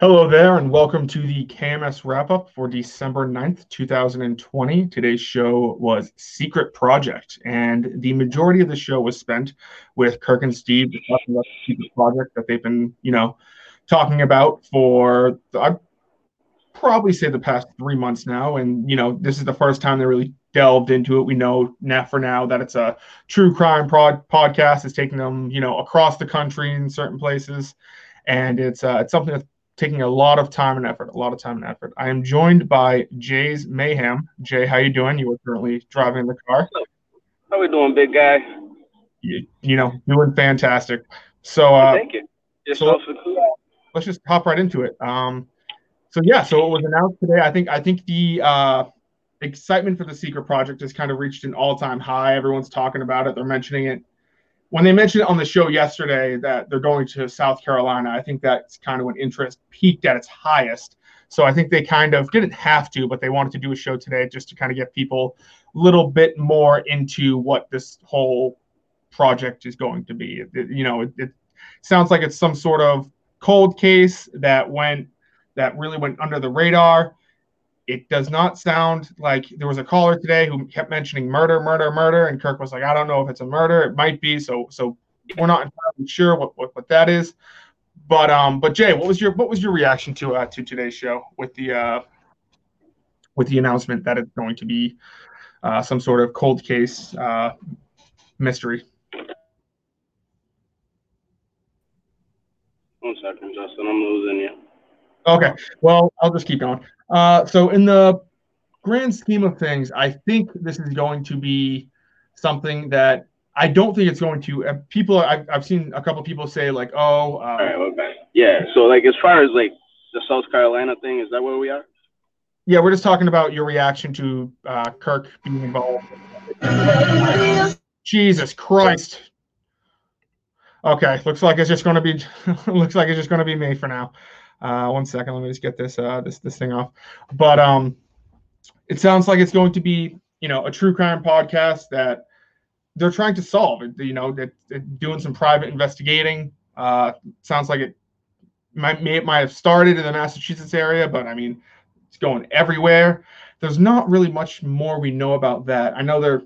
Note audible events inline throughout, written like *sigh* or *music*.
Hello there, and welcome to the KMS wrap up for December 9th, 2020. Today's show was Secret Project, and the majority of the show was spent with Kirk and Steve talking about the Secret Project that they've been, you know, talking about for, I'd probably say the past three months now. And, you know, this is the first time they really delved into it. We know now for now that it's a true crime prod podcast. It's taking them, you know, across the country in certain places. And it's uh, it's something that's taking a lot of time and effort, a lot of time and effort. I am joined by Jay's Mayhem. Jay, how you doing? You are currently driving the car. How we doing, big guy? You, you know, doing fantastic. So, uh, thank you. so let's just hop right into it. Um, so yeah, so it was announced today. I think I think the uh, excitement for the Secret Project has kind of reached an all-time high. Everyone's talking about it. They're mentioning it when they mentioned on the show yesterday that they're going to South Carolina, I think that's kind of when interest peaked at its highest. So I think they kind of didn't have to, but they wanted to do a show today just to kind of get people a little bit more into what this whole project is going to be. It, you know, it, it sounds like it's some sort of cold case that went that really went under the radar. It does not sound like there was a caller today who kept mentioning murder, murder, murder, and Kirk was like, I don't know if it's a murder. It might be. So, so we're not entirely sure what, what, what that is. But um, but Jay, what was your what was your reaction to uh to today's show with the uh with the announcement that it's going to be uh, some sort of cold case uh, mystery? One second, Justin. I'm losing you. Okay. Well, I'll just keep going. Uh, so in the grand scheme of things, I think this is going to be something that I don't think it's going to. Uh, people, I've, I've seen a couple people say like, "Oh, uh, all right, we're. Yeah. So like, as far as like the South Carolina thing, is that where we are? Yeah, we're just talking about your reaction to uh, Kirk being involved. Jesus Christ. Okay, looks like it's just going to be. *laughs* looks like it's just going to be me for now. Uh, one second, let me just get this uh, this this thing off. But um, it sounds like it's going to be you know a true crime podcast that they're trying to solve. You know, that doing some private investigating. Uh, sounds like it might may, it might have started in the Massachusetts area, but I mean, it's going everywhere. There's not really much more we know about that. I know they're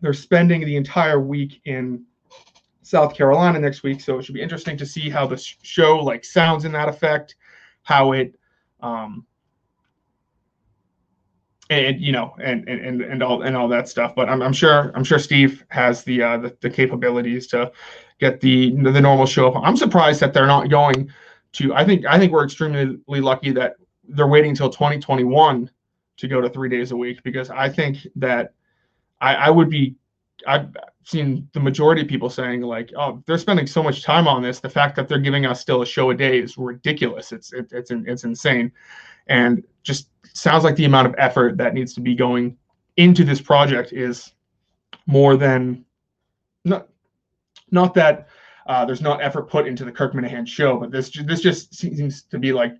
they're spending the entire week in South Carolina next week, so it should be interesting to see how the show like sounds in that effect, how it, um, and you know, and and and all and all that stuff. But I'm, I'm sure I'm sure Steve has the, uh, the the capabilities to get the the normal show up. I'm surprised that they're not going to. I think I think we're extremely lucky that they're waiting until 2021 to go to three days a week because I think that I, I would be I've seen the majority of people saying like, "Oh, they're spending so much time on this. The fact that they're giving us still a show a day is ridiculous. It's it, it's it's insane, and just sounds like the amount of effort that needs to be going into this project is more than not not that uh, there's not effort put into the Kirk Minihane show, but this this just seems to be like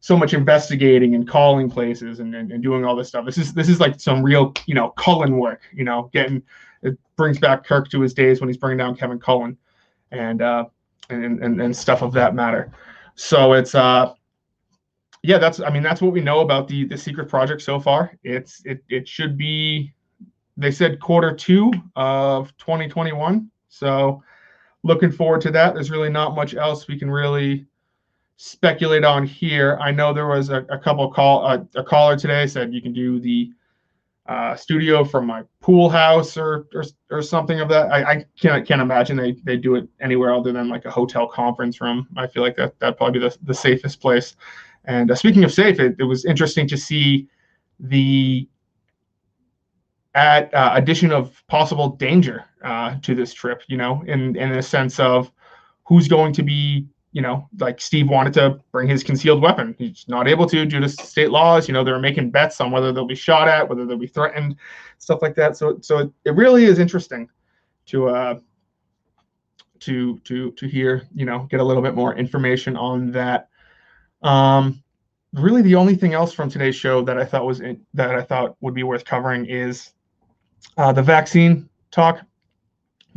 so much investigating and calling places and, and, and doing all this stuff. This is this is like some real you know Cullen work. You know, getting it brings back Kirk to his days when he's bringing down Kevin Cullen and uh, and, and and stuff of that matter. So it's uh yeah, that's I mean that's what we know about the the secret project so far. It's it it should be they said quarter two of 2021. So looking forward to that. There's really not much else we can really speculate on here. I know there was a, a couple call uh, a caller today said you can do the uh, studio from my pool house or, or or something of that. I, I can't can't imagine they they do it anywhere other than like a hotel conference room. I feel like that that'd probably be the, the safest place. And uh, speaking of safe, it, it was interesting to see the at uh, addition of possible danger uh, to this trip. You know, in in a sense of who's going to be you know, like Steve wanted to bring his concealed weapon. He's not able to due to state laws. You know, they're making bets on whether they'll be shot at, whether they'll be threatened, stuff like that. So, so it, it really is interesting to uh, to to to hear, you know, get a little bit more information on that. Um, really, the only thing else from today's show that I thought was in, that I thought would be worth covering is uh, the vaccine talk.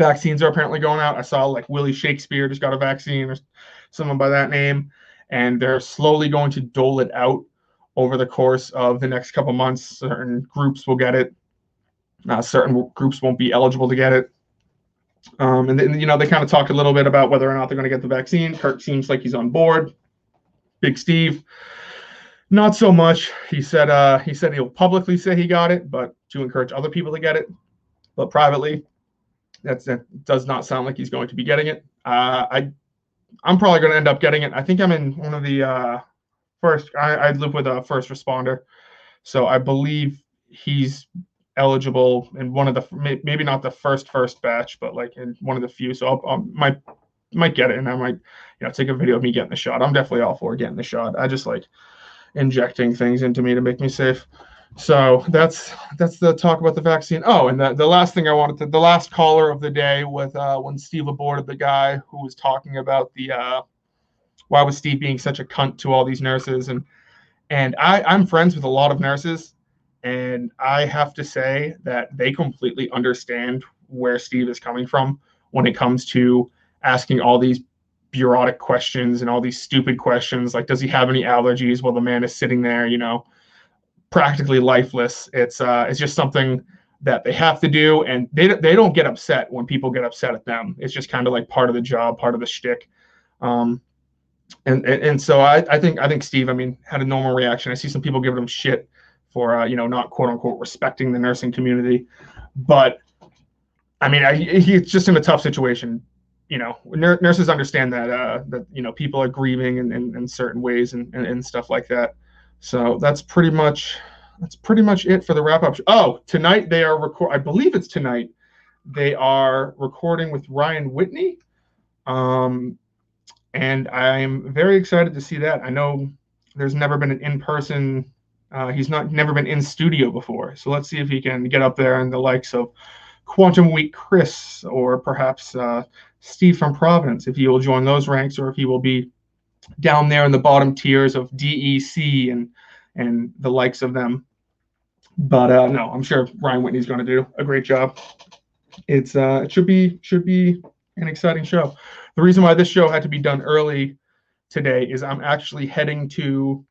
Vaccines are apparently going out. I saw like Willie Shakespeare just got a vaccine or someone by that name. and they're slowly going to dole it out over the course of the next couple months. Certain groups will get it, uh, certain groups won't be eligible to get it. Um, and then, you know, they kind of talked a little bit about whether or not they're going to get the vaccine. Kirk seems like he's on board. Big Steve, not so much. He said uh, he said he'll publicly say he got it, but to encourage other people to get it. But privately, that's that does not sound like he's going to be getting it. Uh, I I'm probably going to end up getting it. I think I'm in one of the uh, first. I, I live with a first responder, so I believe he's eligible in one of the maybe not the first first batch, but like in one of the few. So I'll, might might get it, and I might you know take a video of me getting the shot. I'm definitely all for getting the shot. I just like injecting things into me to make me safe. So that's that's the talk about the vaccine. Oh, and the, the last thing I wanted to the last caller of the day with uh, when Steve aborted the guy who was talking about the uh, why was Steve being such a cunt to all these nurses and and I I'm friends with a lot of nurses and I have to say that they completely understand where Steve is coming from when it comes to asking all these bureaucratic questions and all these stupid questions like does he have any allergies while the man is sitting there you know practically lifeless. It's uh it's just something that they have to do and they, they don't get upset when people get upset at them. It's just kind of like part of the job part of the shtick. Um and, and and so I, I think I think Steve I mean had a normal reaction. I see some people giving him shit for uh, you know not quote unquote respecting the nursing community. But I mean I, he's just in a tough situation. You know, nurses understand that uh, that you know people are grieving in, in, in certain ways and, and, and stuff like that. So that's pretty much that's pretty much it for the wrap up. Oh, tonight they are record. I believe it's tonight. They are recording with Ryan Whitney, um, and I'm very excited to see that. I know there's never been an in person. Uh, he's not never been in studio before, so let's see if he can get up there and the likes of Quantum Week Chris or perhaps uh, Steve from Providence, if he will join those ranks or if he will be down there in the bottom tiers of DEC and and the likes of them. But uh, no, I'm sure Ryan Whitney's going to do a great job. It's uh, it should be should be an exciting show. The reason why this show had to be done early today is I'm actually heading to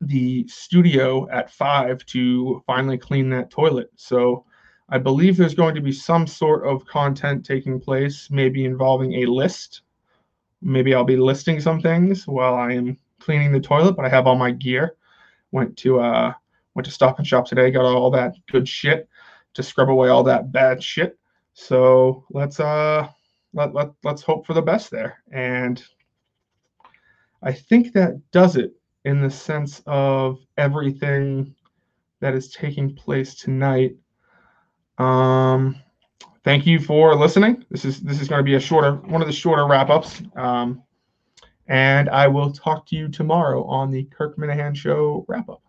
the studio at five to finally clean that toilet. So I believe there's going to be some sort of content taking place, maybe involving a list. Maybe I'll be listing some things while I am cleaning the toilet, but I have all my gear. Went to uh went to Stop and Shop today, got all that good shit to scrub away all that bad shit. So let's uh let, let let's hope for the best there. And I think that does it in the sense of everything that is taking place tonight. Um, thank you for listening. This is this is going to be a shorter one of the shorter wrap ups. Um, and I will talk to you tomorrow on the Kirk Minihane Show wrap up.